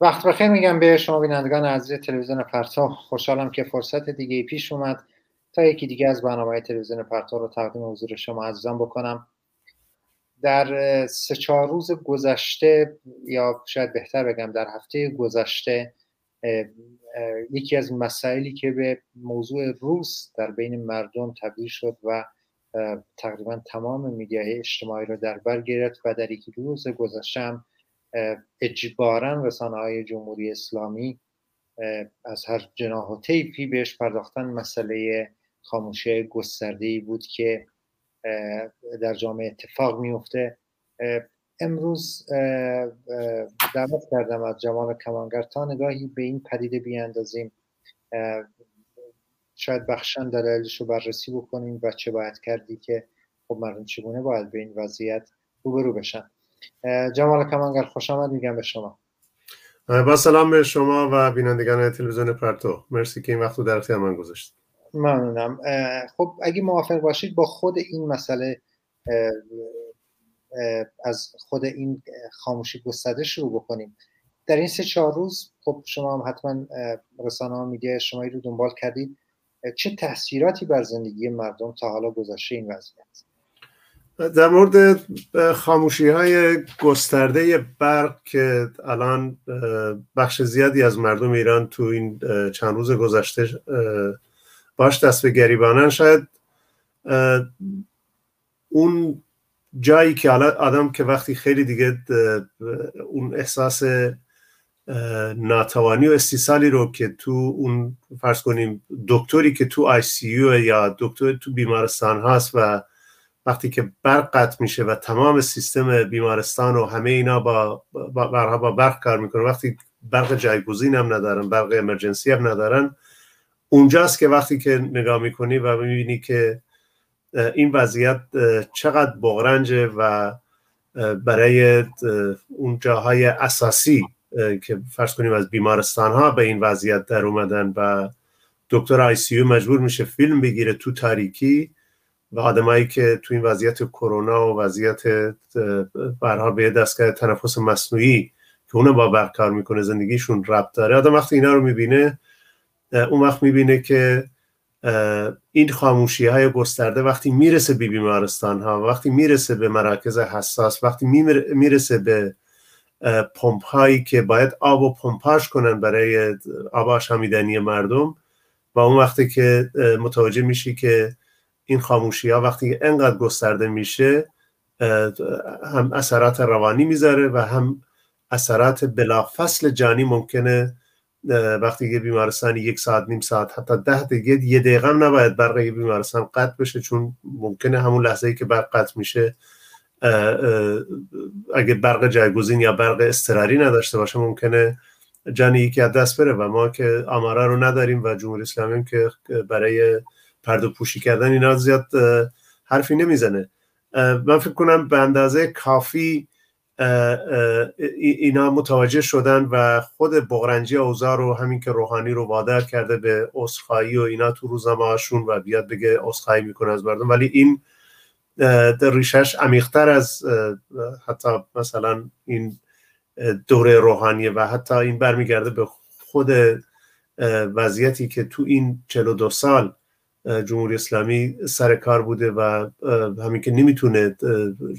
وقت بخیر میگم به شما بینندگان عزیز تلویزیون پرتو. خوشحالم که فرصت دیگه پیش اومد تا یکی دیگه از برنامه تلویزیون پرتو رو تقدیم حضور شما عزیزان بکنم. در سه چهار روز گذشته یا شاید بهتر بگم در هفته گذشته یکی از مسائلی که به موضوع روز در بین مردم تبدیل شد و تقریبا تمام میدیاهای اجتماعی رو در بر گرفت و در یکی روز گذشته اجبارا رسانه های جمهوری اسلامی از هر جناح و طیفی بهش پرداختن مسئله خاموشی گسترده بود که در جامعه اتفاق میفته امروز دعوت کردم از جوان کمانگر تا نگاهی به این پدیده بیاندازیم. شاید بخشن دلایلش رو بررسی بکنیم و چه باید کردی که خب مردم چگونه باید به این وضعیت روبرو بشن. جمال کمانگر خوش آمد میگم به شما. با سلام به شما و بینندگان تلویزیون پرتو. مرسی که این وقت رو در اختیار من گذاشت ممنونم. خب اگه موافق باشید با خود این مسئله از خود این خاموشی گسترده شروع بکنیم. در این سه چهار روز خب شما هم حتما رسانه ها میگه شما رو دنبال کردید. چه تاثیراتی بر زندگی مردم تا حالا گذاشته این وضعیت؟ در مورد خاموشی های گسترده برق که الان بخش زیادی از مردم ایران تو این چند روز گذشته باش دست به گریبانن شاید اون جایی که آدم که وقتی خیلی دیگه اون احساس ناتوانی و استیصالی رو که تو اون فرض کنیم دکتری که تو آی سی یا دکتر تو بیمارستان هست و وقتی که برق قطع میشه و تمام سیستم بیمارستان و همه اینا با با, با برق کار می‌کنه وقتی برق جایگزین هم ندارن برق امرجنسی هم ندارن اونجاست که وقتی که نگاه می‌کنی و می‌بینی که این وضعیت چقدر بغرنجه و برای اون جاهای اساسی که فرض کنیم از بیمارستان ها به این وضعیت در اومدن و دکتر آی سی مجبور میشه فیلم بگیره تو تاریکی و آدمایی که تو این وضعیت کرونا و وضعیت برها به دستگاه تنفس مصنوعی که اونو با برق کار می‌کنه زندگیشون ربط داره. آدم وقتی اینا رو می‌بینه اون وقت می‌بینه که این خاموشی های گسترده وقتی می‌رسه به بیمارستان ها وقتی می‌رسه به مراکز حساس وقتی می‌رسه به پمپ هایی که باید آب و پمپاژ کنن برای آب آشامیدنی مردم و اون وقتی که متوجه میشی که این خاموشی ها وقتی انقدر گسترده میشه هم اثرات روانی می‌ذاره و هم اثرات بلافصل جانی ممکنه وقتی یه بیمارستان یک ساعت نیم ساعت حتی ده دقیقه یه دقیقه هم نباید برق یه بیمارستان قطع بشه چون ممکنه همون لحظه ای که برق قطع میشه اگه برق جایگزین یا برق استراری نداشته باشه ممکنه جانی یکی از دست بره و ما که آماره رو نداریم و جمهوری اسلامی که برای پرده پوشی کردن اینا زیاد حرفی نمی‌زنه. من فکر کنم به اندازه کافی اینا متوجه شدن و خود بغرنجی اوزار رو همین که روحانی رو وادار کرده به اصخایی و اینا تو روزنامه هاشون و بیاد بگه اصخایی می‌کنه از مردم. ولی این در ریشش عمیقتر از حتی مثلا این دوره روحانیه و حتی این برمیگرده به خود وضعیتی که تو این 42 سال جمهوری اسلامی سر کار بوده و همین که نمی‌تونه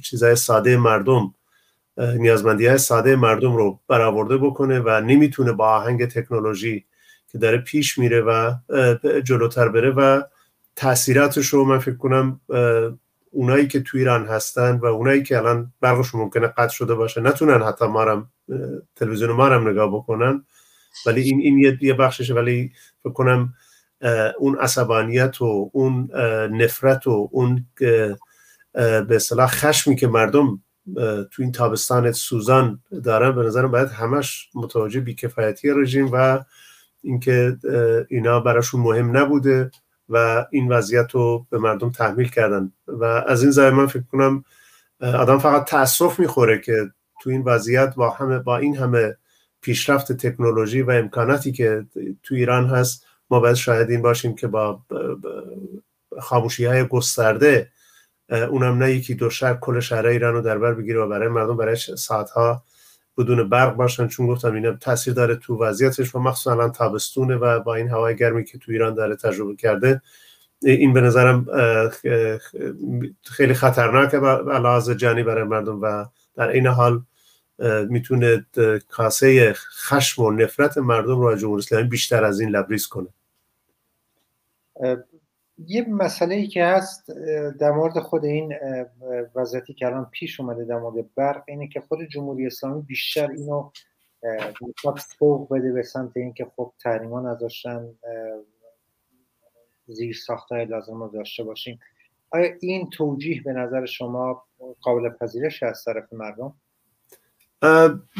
چیزای ساده مردم نیازمندی های ساده مردم رو برآورده بکنه و نمی‌تونه با آهنگ تکنولوژی که داره پیش میره و جلوتر بره و تاثیراتش رو من فکر کنم اونایی که تو ایران هستن و اونایی که الان برقشون ممکنه قطع شده باشه نتونن حتی ما تلویزیون ما نگاه بکنن. ولی این این یه بخششه. ولی فکر کنم اون عصبانیت و اون نفرت و اون به اصطلاح خشمی که مردم تو این تابستان سوزان دارن به نظرم باید همش متوجه بیکفایتی رژیم و اینکه اینا براشون مهم نبوده و این وضعیت رو به مردم تحمیل کردن. و از این زمین من فکر کنم آدم فقط تاسف می‌خوره که تو این وضعیت با همه با این همه پیشرفت تکنولوژی و امکاناتی که تو ایران هست ما باید شاهدین باشیم که با خاموشی های گسترده اونم نه یکی دو شهر کل شهرهای ایران رو در بر بگیره و برای مردم برای ساعتها بدون برق باشن. چون گفتم اینا تاثیر داره تو وضعیتش و مخصوصا الان تابستونه و با این هوای گرمی که تو ایران داره تجربه کرده این به نظرم خیلی خطرناکه لحاظ جانی برای مردم و در این حال می‌تونه کاسه خشم و نفرت مردم رو از جمهوری اسلامی بیشتر از این لبریز کنه. یه مسئله ای که هست در مورد خود این وضعیتی که الان پیش اومده در مورد برق اینه که خود جمهوری اسلامی بیشتر اینو فوق بده به سمت اینکه خب تحریما نذاشتن زیر ساختای لازم رو داشته باشیم. آیا این توجیه به نظر شما قابل پذیرش از طرف مردم؟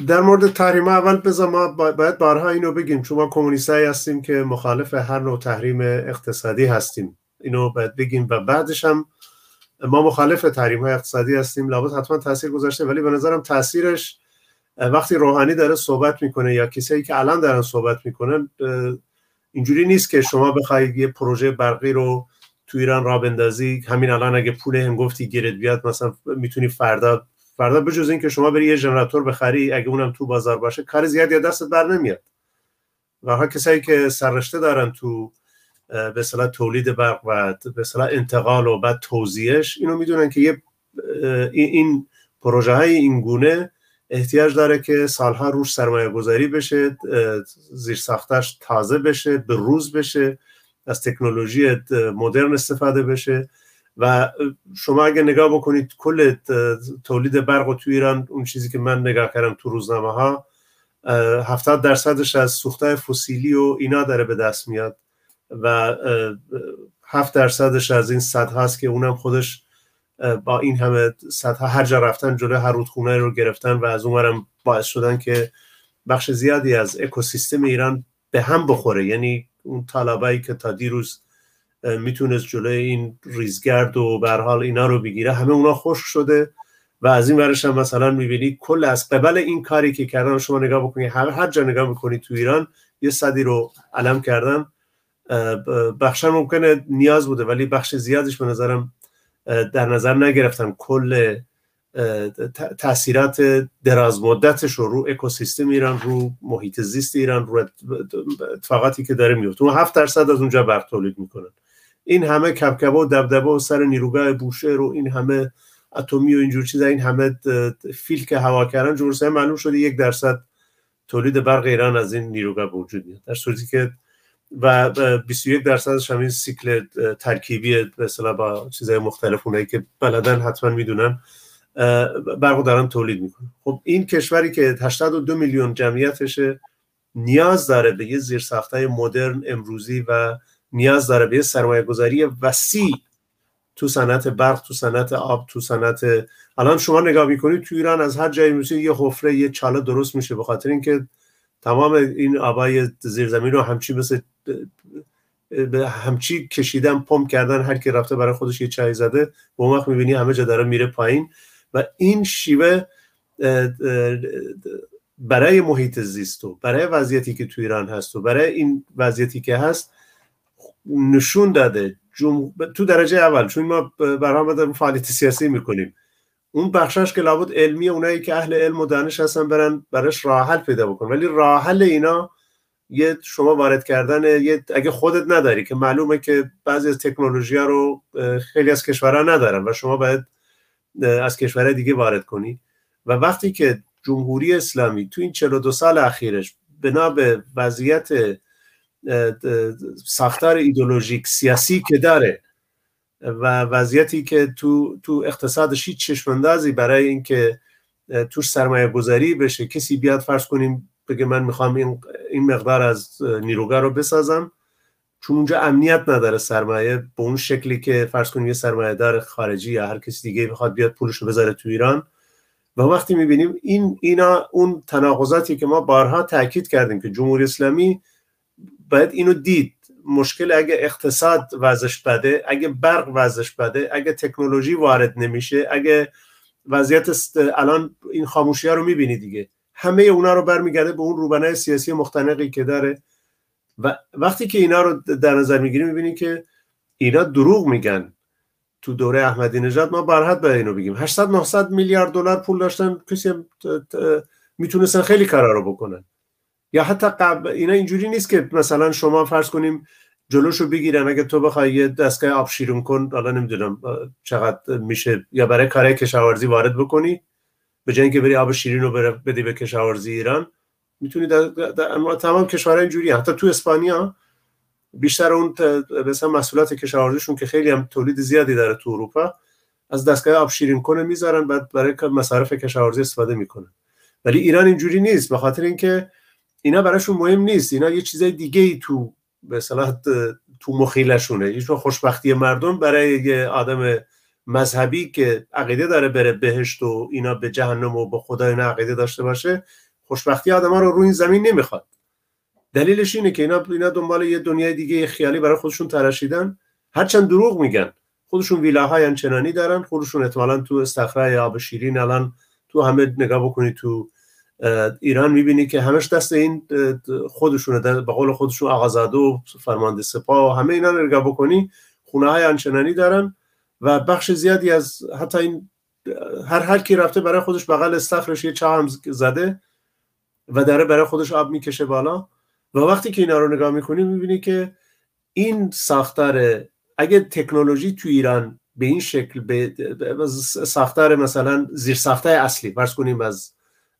در مورد تحریم اول بذار ما باید بارها اینو بگیم. چون ما کمونیستایی هستیم که مخالف هر نوع تحریم اقتصادی هستیم. اینو باید بگیم و بعدش هم ما مخالف تحریم های اقتصادی هستیم. لابد حتما تاثیر گذاشته ولی به نظرم تاثیرش وقتی روحانی داره صحبت می‌کنه یا کسایی که الان دارن صحبت می‌کنن اینجوری نیست که شما بخواید یه پروژه برقی رو تو ایران را بندازی. همین الان اگه پول هنگفتی گیرت بیاد مثلا می‌تونی فردا فردا بجز اینکه شما بری یه ژنراتور بخری اگه اونم تو بازار باشه کار زیادی یا دستت بر نمیاد. و کسایی که سررشته دارن تو به اصطلاح تولید برق و به اصطلاح انتقال و بعد توزیعش اینو می‌دونن که یه این پروژه های این گونه احتیاج داره که سالها روش سرمایه گذاری بشه زیر ساختش تازه بشه به روز بشه از تکنولوژی مدرن استفاده بشه. و شما اگه نگاه بکنید کل تولید برق تو ایران اون چیزی که من نگاه کردم تو روزنامه ها هفتاد درصدش از سوخته فسیلی و اینا داره به دست میاد و هفت درصدش از این صد هست که اونم خودش با این همه صدها هر جا رفتن جلو هر رودخونه رو گرفتن و از اونورم باعث شدن که بخش زیادی از اکوسیستم ایران به هم بخوره. یعنی اون طالبایی که تا دیروز می‌تونست جلوی این ریزگرد و به حال اینا رو بگیره. همه اونا خوش شده و از این ورش هم مثلا می‌بینی کل از قبل این کاری که کردن شما نگاه بکنید هر هر جا نگاه می‌کنید تو ایران یه صدی رو علم کردن. بخش ممکنه نیاز بوده ولی بخش زیادش به نظرم در نظر نگرفتن کل تاثیرات دراز مدتش رو رو اکوسیستم ایران رو محیط زیست ایران رو اتفاقاتی که داره میفته اون هفت درصد از اونجا برق تولید می‌کنن. این همه کبکبه و دبدبه و سر نیروگاه بوشهر و این همه اتمی و اینجور چیزا این همه فیل که هوا کردن جمهوری معلوم شده یک درصد تولید برق ایران از این نیروگاه وجود میاد. در صورتی که و 21 درصدش همین سیکل ترکیبی مثلا با چیزهای مختلف اونایی که بلدن حتما می‌دونن برق دارن تولید می‌کنن. خب این کشوری که 82 میلیون جمعیتشه نیاز داره به یه زیرساختهای مدرن امروزی و نیاز داره به یه سرمایه گذاری وسیع تو صنعت برق تو صنعت آب تو صنعت الان شما نگاه می‌کنید تو ایران از هر جایی میشه یه حفره یه چاله درست میشه به خاطر اینکه تمام این آبای زیرزمین رو همچی مثل همچی کشیدن پمپ کردن هر کی رفته برای خودش یه چای زده به اون وقت می‌بینی همه جا داره میره پایین. و این شیوه برای محیط زیست و برای وضعیتی که تو ایران هست و برای این وضعیتی که هست نشون داده. تو درجه اول چون ما برای داریم فعالیت سیاسی می‌کنیم. اون بخشش که لابد علمی اونایی که اهل علم و دانش هستن برن براش راه حل پیدا بکن ولی راه حل اینا یه شما وارد کردن یه اگه خودت نداری که معلومه که بعضی از تکنولوژی ها رو خیلی از کشورها ندارن و شما باید از کشورهای دیگه وارد کنی. و وقتی که جمهوری اسلامی تو این 42 سال اخیرش بنا به وضعیت ساختار ایدولوژیک سیاسی که داره و وضعیتی که تو تو اقتصادش هیچ چشماندازی برای اینکه توش سرمایه گذاری بشه کسی بیاد فرض کنیم بگه من می‌خوام این, این مقدار از نیروگاه رو بسازم چون اونجا امنیت نداره سرمایه به اون شکلی که فرض کنیم یه سرمایه دار خارجی یا هر کسی دیگه بخواد بیاد پولش رو بذاره تو ایران. و وقتی می‌بینیم این اینا اون تناقضاتی که ما بارها تاکید کردیم که جمهوری اسلامی باید اینو دید. مشکل اگه اقتصاد وضعش بده اگه برق وضعش بده اگه تکنولوژی وارد نمیشه اگه وضعیت الان این خاموشی ها رو می‌بینی دیگه. همه اونا رو برمیگرده به اون روبنه سیاسی مختنقی که داره. و وقتی که اینا رو در نظر می‌گیریم می‌بینیم که اینا دروغ میگن. تو دوره احمدی نژاد ما برحد به اینو بگیم. 800 900 میلیارد دلار پول داشتن کسی می‌تونستن خیلی کارا رو بکنن. یا حتی قبل اینا اینجوری نیست که مثلا شما فرض کنیم جلوشو بگیرن. اگه تو بخوای یه دستگاه آب شیرون کن حالا نمی‌دونم چقدر میشه. یا برای کارهای کشاورزی وارد بکنی به جای اینکه بری آب شیرین رو بدی به کشاورزی ایران می‌تونی در, در, تمام کشورها اینجوری حتی تو اسپانیا بیشتر اون مثلا مسئولات کشاورزیشون که خیلی هم تولید زیادی داره تو اروپا از دستگاه آب شیرین کنه می‌ذارن بعد برای مصارف کشاورزی استفاده می‌کنن. ولی ایران اینجوری نیست. به خاطر اینکه اینا براشون مهم نیست. اینا یه چیزای دیگه ای تو به تو مخیلشونه. هیچ خوشبختی مردم برای یه آدم مذهبی که عقیده داره بره بهشت و اینا به جهنم و به خدا اینا عقیده داشته باشه خوشبختی آدم ها رو روی زمین نمی‌خواد. دلیلش اینه که اینا اینا دنبال یه دنیای دیگه خیالی برای خودشون تراشیدن. هرچند دروغ میگن. خودشون ویلاهای انچنانی دارن. خودشون احتمالا تو استخره آب شیرین الان تو همه نگاه بکنی تو ایران می‌بینی که همش دست این خودشونه به قول خودشون آقازاده و فرمانده سپاه همه اینا رو نگاه بکنی خونه های انچنانی دارن و بخش زیادی از حتی این هر هر کی رفته برای خودش بغل استخرش یه چاه زده و داره برای خودش آب می‌کشه بالا و وقتی که اینا رو نگاه می‌کنی می‌بینی که این ساختار اگه تکنولوژی تو ایران به این شکل به ساختار مثلا زیر ساختار اصلی فرض کنیم از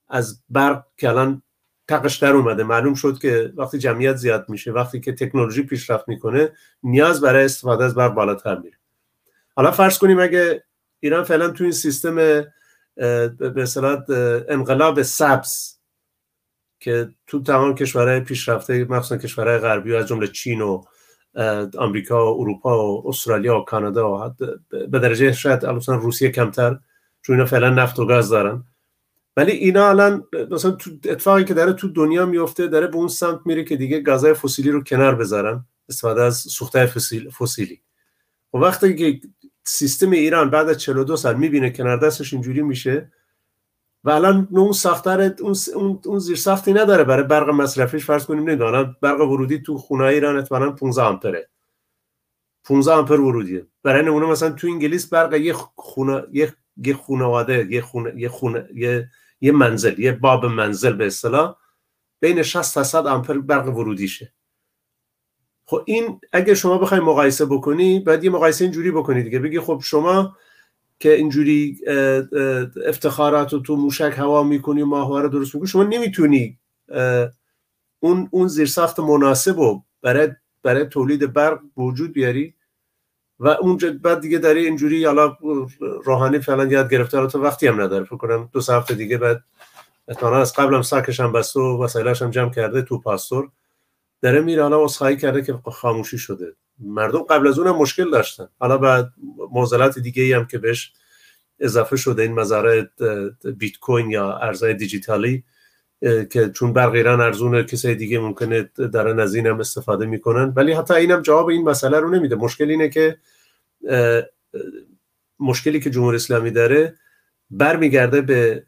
از برق که الان تقش در اومده. معلوم شد که وقتی جمعیت زیاد میشه وقتی که تکنولوژی پیشرفت می‌کنه نیاز برای استفاده از برق بالاتر میره. حالا فرض کنیم اگه ایران فعلا تو این سیستم به اصطلاح انقلاب سبز که تو تمام کشورهای پیشرفته مخصوصا کشورهای غربی و از جمله چین و آمریکا و اروپا و استرالیا و کانادا و به درجه شاید روسیه کمتر چون اینا فعلا نفت و گاز دارن. ولی اینا الان مثلا تو اتفاقی که داره تو دنیا میفته داره به اون سمت میره که دیگه گازهای فسیلی رو کنار بذارن استفاده از سوخته فسیل فسیلی. و وقتی که سیستم ایران بعد از 42 سال می‌بینه کنار دستش اینجوری میشه و الان اون ساختار اون اون زیر ساختی نداره برای برق مصرفیش فرض کنیم نمی‌دونم برق ورودی تو خونه ایران اتفاقا 15 آمپره. 15 آمپر ورودیه. برای نمونه مثلا تو انگلیس برق یه خونه یه یه خانواده یه خونه یه خونه یه یه منزل یه باب منزل به اصطلاح بین 60 تا 100 آمپر برق ورودیشه. خب این اگه شما بخوای مقایسه بکنی بعد یه مقایسه اینجوری بکنی دیگه. بگی خب شما که اینجوری افتخارات تو موشک هوا می‌کنی و ماهواره درست می‌کنی شما نمی‌تونی اون اون زیرساخت مناسب برای برای تولید برق وجود بیاری. و اونجا بعد دیگه داری اینجوری حالا روحانی فعلا یاد گرفته تو وقتی هم نداره فکر کنم دو هفته دیگه بعد احتمالاً از قبل هم ساکش هم بسته و وسایلش هم جمع کرده تو پاستور. داره میره حالا اصخایی کرده که خاموشی شده. مردم قبل از اونم مشکل داشتن. حالا بعد موزلات دیگه هم که بهش اضافه شده این مزارع بیت کوین یا ارزهای دیجیتالی که چون برق ایران ارزونه کسای دیگه ممکنه در از این هم استفاده می‌کنن. ولی حتی اینم جواب این مسئله رو نمیده. مشکل اینه که مشکلی که جمهوری اسلامی داره برمیگرده به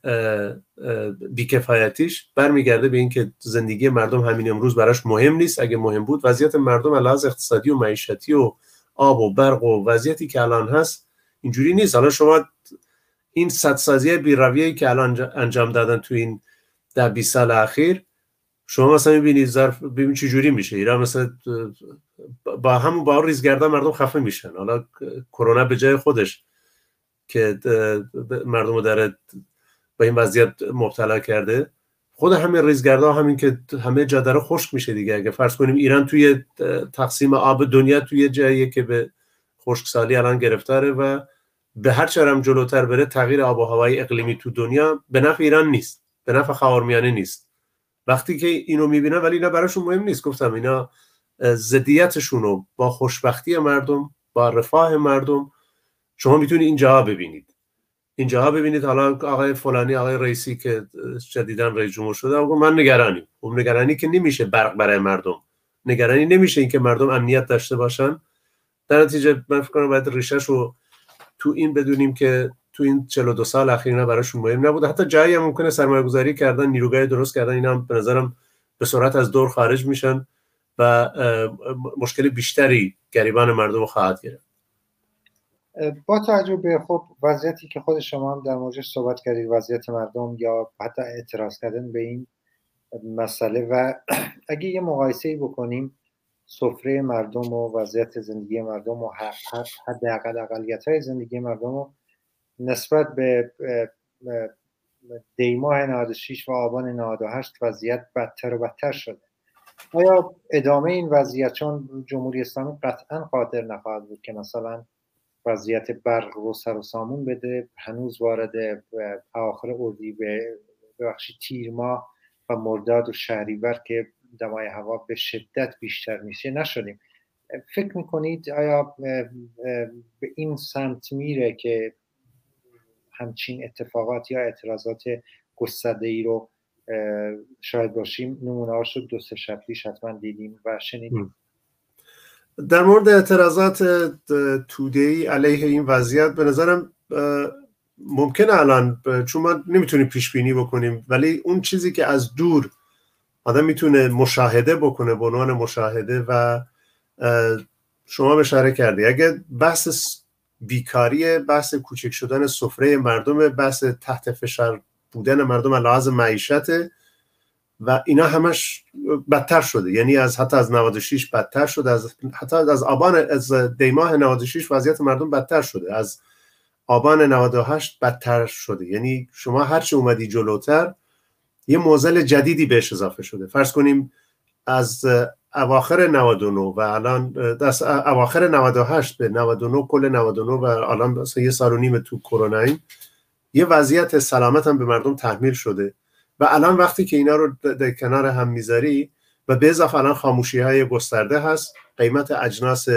بیکفایتیش برمیگرده به اینکه زندگی مردم همین امروز براش مهم نیست. اگه مهم بود وضعیت مردم علاوه اقتصادی و معیشتی و آب و برق و وضعیتی که الان هست اینجوری نیست. حالا شما این صدسازی بیرویه‌ای که الان انجام دادن تو این در 20 سال اخیر شما مثلا می‌بینید ظرف ببین چه جوری میشه. ایران مثلا با همون با ریزگردان مردم خفه میشن. حالا کرونا به جای خودش که مردم رو داره به این وضعیت مبتلا کرده خود همین ریزگردا همین که همه جا داره خشک میشه دیگه. اگه فرض کنیم ایران توی تقسیم آب دنیا توی جایی که به خشکسالی الان گرفتاره و به هر چرم جلوتر بره تغییر آب و هوای اقلیمی تو دنیا به نفع ایران نیست. به نفع خاورمیانه نیست. وقتی که اینو می‌بینن ولی اینا براشون مهم نیست. گفتم اینا زدیتشون رو با خوشبختی مردم با رفاه مردم شما می‌تونید اینجا ببینید. اینجا ببینید حالا آقای فلانی آقای رئیسی که جدیدا رئیس جمهور شده من نگرانی اون نگرانی که نمیشه برق برای مردم. نگرانی نمیشه اینکه مردم امنیت داشته باشن. در نتیجه من فکر کنم باید ریشش رو تو این بدونیم که تو این 42 سال اخیر اینا براشون مهم نبود. حتی جایی هم ممکنه سرمایه گذاری کردن نیروگاه درست کردن اینا هم به نظرم به سرعت از دور خارج میشن و مشکل بیشتری گریبان مردم خواهد گرفت. با توجه به خب وضعیتی که خود شما هم در موردش صحبت کردید وضعیت مردم یا حتی اعتراض کردن به این مسئله و اگه یه مقایسه بکنیم سفره مردم و وضعیت زندگی مردم و حداقل اقلیت های زندگی مردم و نسبت به دیماه 96 و آبان 98 وضعیت بدتر و بدتر شده. آیا ادامه این وضعیت چون جمهوری اسلامی قطعا قادر نخواهد بود که مثلا وضعیت برق رو سر و سامون بده هنوز وارد اواخر اردی به بخشی تیر ماه و مرداد و شهریور که دمای هوا به شدت بیشتر میشه نشدیم. فکر می‌کنید آیا به این سمت میره که همچین اتفاقات یا اعتراضات گسترده ای رو شاید باشیم. نمونه شد دو سه شب پیش حتما دیدیم و شنیدیم. در مورد اعتراضات توده ای علیه این وضعیت به نظرم ممکنه الان چون ما نمی‌تونیم پیش بینی بکنیم ولی اون چیزی که از دور آدم می‌تونه مشاهده بکنه به عنوان مشاهده و شما اشاره کردی اگه بحث بیکاری بحث کوچک شدن سفره مردم بحث تحت فشار بودن مردم لحاظ معیشت و اینا همش بدتر شده. یعنی از حتی از 96 بدتر شده از حتی از آبان از دیماه 96 وضعیت مردم بدتر شده. از آبان 98 بدتر شده. یعنی شما هرچی اومدی جلوتر یه موزل جدیدی بهش اضافه شده. فرض کنیم از اواخر 99 و الان از اواخر 98 به 99 کل 99 و الان مثلا یه سال و نیم تو کرونا یه وضعیت سلامت هم به مردم تحمیل شده و الان وقتی که اینا رو در کنار هم می‌ذاری و به اضافه الان خاموشی های گسترده هست قیمت اجناس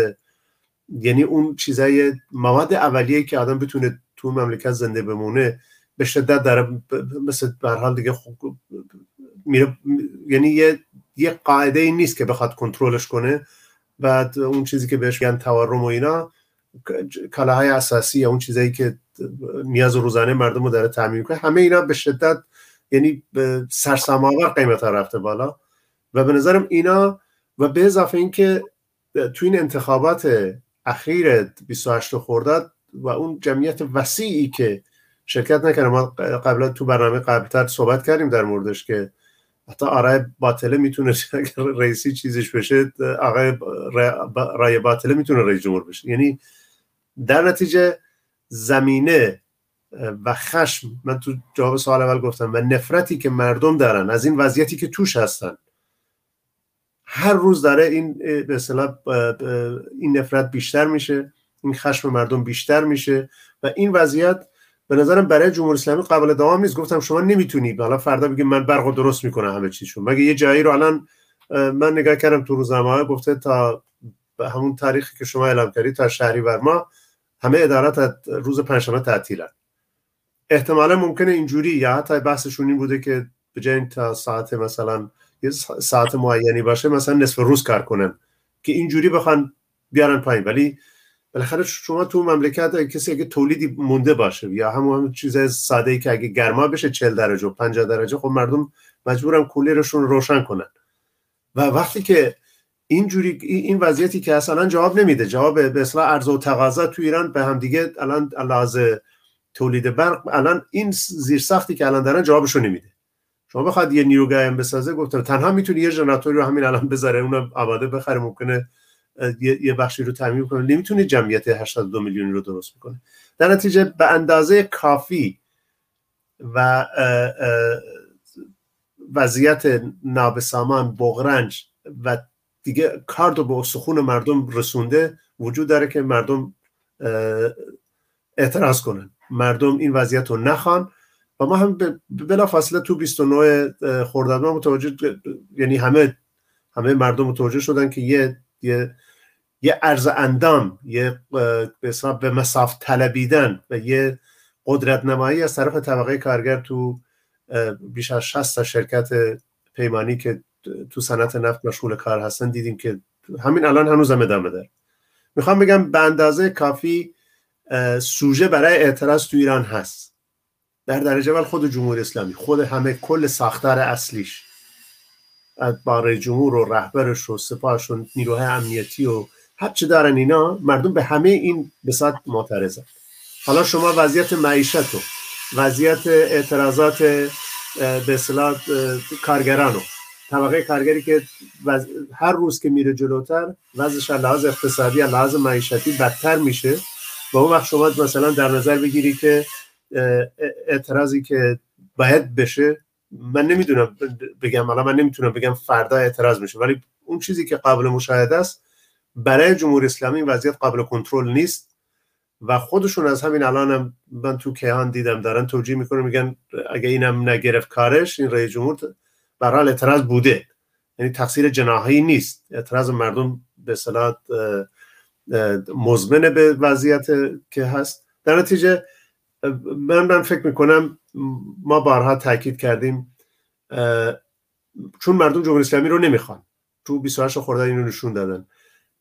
یعنی اون چیزای مواد اولیه که آدم بتونه تو مملکت زنده بمونه به شدت در مثل به حال دیگه خوب میره یعنی یه یه قاعده ای نیست که بخواد کنترلش کنه. بعد اون چیزی که بهش میگن تورم و اینا کالاهای اساسی یا اون چیزایی که نیاز روزانه مردم رو داره تعمین کنه همه اینا به شدت یعنی سرسماور قیمت ها رفته بالا. و به نظرم اینا و به اضافه اینکه تو این انتخابات اخیر 28 خرداد و اون جمعیت وسیعی که شرکت نکردم ما قبلا تو برنامه قبلتر صحبت کردیم در موردش که حتی آرای باطله می‌تونه اگر رئیسی چیزش بشه آقای رای باطله می‌تونه رئیس جمهور بشه. یعنی در نتیجه زمینه و خشم من تو جواب سوال اول گفتم و نفرتی که مردم دارن از این وضعیتی که توش هستن هر روز داره این به این نفرت بیشتر میشه این خشم مردم بیشتر میشه و این وضعیت به نظرم برای جمهوری اسلامی قابل دوام نیست. گفتم شما نمی‌تونی. حالا فردا بگید من برق درست می‌کنم همه چیشون. مگه یه جایی رو الان من نگاه کردم تو روزنامه گفته تا به همون تاریخی که شما اعلام کردید تا شهری بر ما همه ادارات روز پنجشنبه تعطیلن. احتمالا ممکنه اینجوری یا حتی بحثشون این بوده که به جای تا ساعت مثلا یه ساعت معینی باشه مثلا نصف روز کار کنن که اینجوری بخوان بیارن پایین. ولی بالاخره شما تو مملکت کسی که تولیدی مونده باشه یا همون چیز ساده ای که اگه گرما بشه 40 درجه و 50 درجه خب مردم مجبورن کولرشون روشن کنن. و وقتی که اینجوری این وضعیتی که اصلا جواب نمیده جواب به اصلا عرضه و تقاضا تو ایران به هم دیگه الان لحاظ تولید برق الان این زیر سختی که الان دارن جوابشو نمیده. شما بخواد یه نیروگاه بسازه گفتم تنها می‌تونی یه ژنراتوری رو همین الان بذاره اون آماده بخره ممکنه یه بخشی رو تعمین کنه. نمی‌تونه جمعیت 82 میلیونی رو درست بکنه در نتیجه به اندازه کافی و وضعیت نابسامان بغرنج و دیگه کارد به استخون مردم رسونده وجود داره که مردم اعتراض کنن. مردم این وضعیت رو نخوان. و ما هم بلا فاصله تو 29 خرداد ما متوجه یعنی همه همه مردم متوجه شدن که یه یه یه ارز اندام یه به به مساف طلبیدن و یه قدرت نمایی از طرف طبقه کارگر تو بیش از 60 تا شرکت پیمانی که تو صنعت نفت مشغول کار هستن دیدیم که همین الان هنوز هم ادامه داره. می‌خوام بگم به اندازه کافی سوژه برای اعتراض تو ایران هست. در درجه اول خود جمهوری اسلامی خود همه کل ساختار اصلیش. با جمهور و رهبرش و سپاهش و نیروهای امنیتی و هر چی دارن اینا مردم به همه این بساط معترضن. حالا شما وضعیت معیشت و وضعیت اعتراضات به اصطلاح کارگرانو. طبقه کارگری که هر روز که میره جلوتر وضعش لحاظ اقتصادی لحاظ معیشتی بدتر میشه. و اون وقت شما مثلا در نظر بگیری که اعتراضی که باید بشه من نمی‌دونم بگم حالا من نمی‌تونم بگم فردا اعتراض میشه ولی اون چیزی که قابل مشاهده است برای جمهوری اسلامی وضعیت قابل کنترل نیست و خودشون از همین الان هم من تو کیهان دیدم دارن توجیه می‌کنه میگن اگه اینم نگرفت کارش این رئیس جمهور برحال اعتراض بوده. یعنی تقصیر جناحی نیست. اعتراض مردم به صلاح مزمن به وضعیت که هست. در نتیجه من من فکر می‌کنم ما بارها تاکید کردیم چون مردم جمهوری اسلامی رو نمی‌خوان. تو 28 خرداد اینو نشون دادن.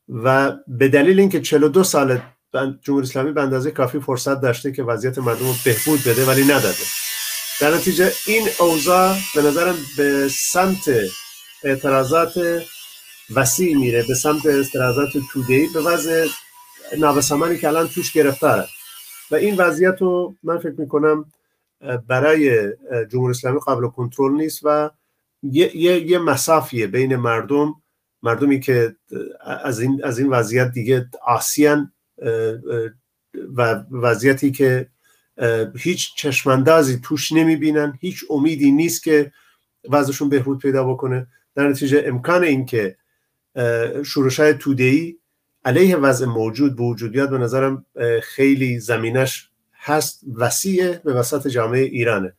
و به دلیل اینکه 42 سال جمهوری اسلامی به اندازه کافی فرصت داشته که وضعیت مردم رو بهبود بده ولی نداده. در نتیجه این اوضاع به نظرم به سمت اعتراضات وسیع میره به سمت اعتراضات تودهی به وضع نابسامانی که الان توش گرفتاره. و این وضعیت رو من فکر می‌کنم برای جمهوری اسلامی قابل کنترل نیست و یه, یه،, یه مسافیه بین مردم مردمی که از این, از این وضعیت دیگه آسیان و وضعیتی که هیچ چشماندازی توش نمی‌بینن هیچ امیدی نیست که وضعشون بهبود پیدا بکنه. در نتیجه امکان این که های تودهی علیه وضع موجود به وجود بیاد به نظرم خیلی زمینش هست وسیعه به وسط جامعه ایرانه.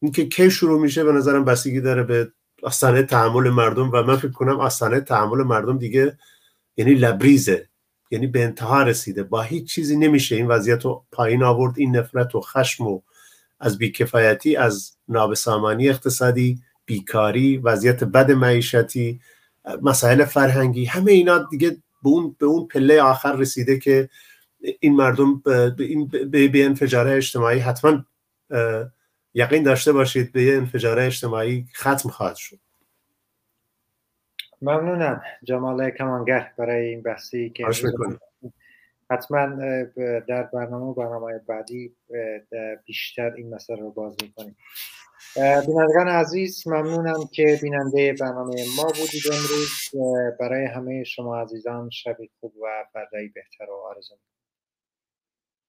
اینکه کی شروع میشه به نظرم بستگی داره به آستانه تحمل مردم و من فکر کنم آستانه تحمل مردم دیگه یعنی لبریزه یعنی به انتها رسیده. با هیچ چیزی نمیشه این وضعیت رو پایین آورد این نفرت و خشم و از بیکفایتی از نابسامانی اقتصادی بیکاری وضعیت بد معیشتی مسائل فرهنگی همه اینا دیگه به اون, به اون پله آخر رسیده که این مردم به, این به انفجاره اجتماعی حتما یقین داشته باشید به یه انفجاره اجتماعی ختم خواهد شد. ممنونم جمال کمانگر برای این بحثی که حتما در برنامه و برنامه بعدی بیشتر این مسئله رو باز می‌کنیم. بینندگان عزیز ممنونم که بیننده برنامه ما بودید امروز. برای همه شما عزیزان شبی خوب و فردایی بهتر و آرزو